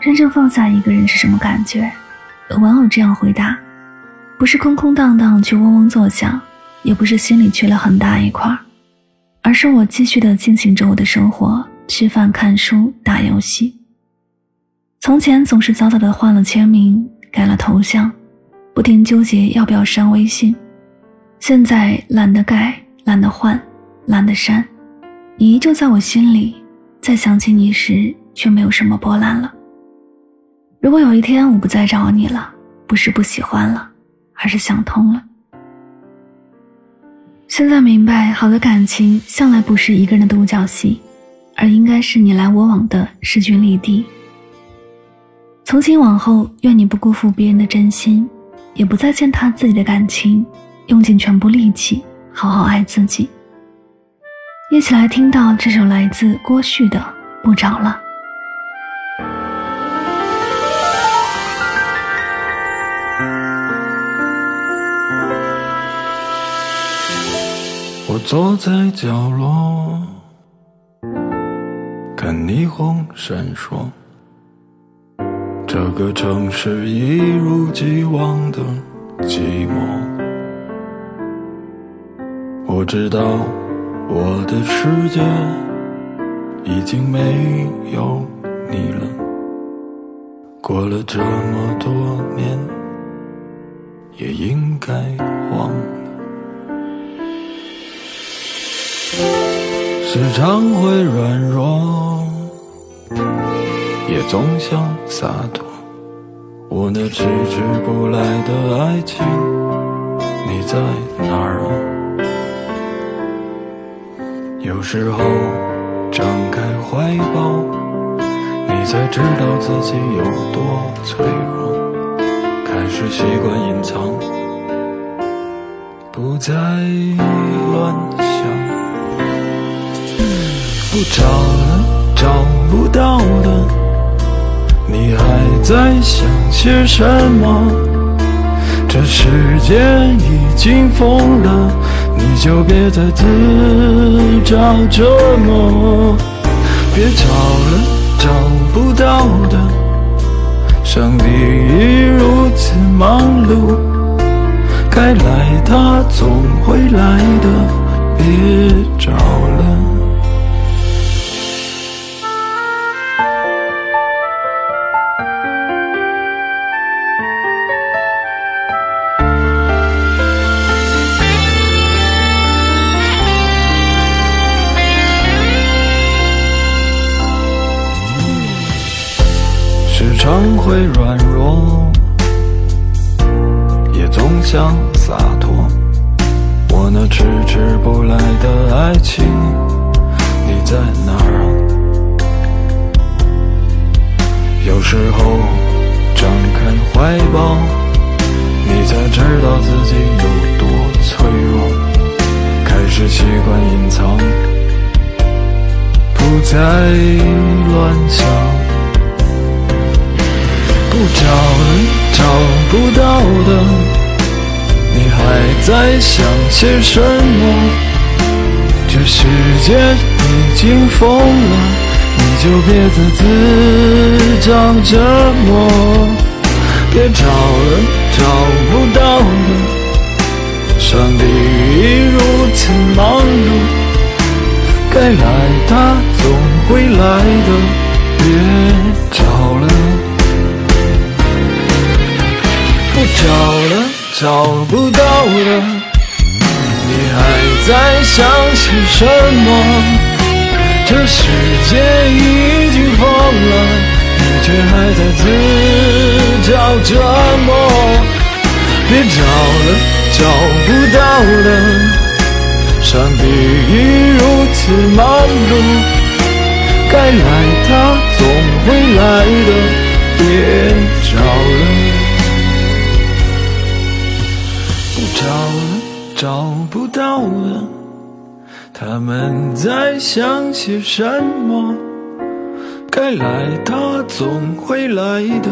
真正放下一个人是什么感觉？有网友这样回答：不是空空荡荡却嗡嗡作响，也不是心里缺了很大一块，而是我继续的进行着我的生活，吃饭、看书、打游戏。从前总是早早的换了签名，改了头像，不停纠结要不要删微信。现在懒得改，懒得换，懒得删，你依旧在我心里，再想起你时却没有什么波澜了。如果有一天我不再找你了，不是不喜欢了，而是想通了。现在明白，好的感情向来不是一个人的独角戏，而应该是你来我往的势均力敌。从今往后，愿你不辜负别人的真心，也不再践踏自己的感情，用尽全部力气好好爱自己。一起来听到这首来自郭旭的《不找了》。我坐在角落，看霓虹闪烁。这个城市一如既往的寂寞。我知道我的世界已经没有你了。过了这么多年，也应该忘了。时常会软弱，也总想洒脱。我那迟迟不来的爱情，你在哪儿有时候张开怀抱，你才知道自己有多脆弱。开始习惯隐藏，不再乱想。不找了，找不到的，你还在想些什么？这世界已经疯了，你就别再自找折磨。别找了，找不到的，上帝已如此忙碌，该来他总会来的，别常会软弱，也总想洒脱。我那迟迟不来的爱情，你在哪儿啊？有时候张开怀抱，你才知道自己有多脆弱。开始习惯隐藏，不再乱想。不找了，找不到的，你还在想些什么？这世界已经疯了，你就别再自找折磨。别找了，找不到的，上帝已如此忙碌，该来他总会来的，别找找了，找不到了，你还在想些什么？这世界已经疯了，你却还在自找折磨。别找了，找不到了，上帝已如此忙碌，该来他总会来的，别找了。找了，找不到了，他们在想些什么？该来，他总会来的。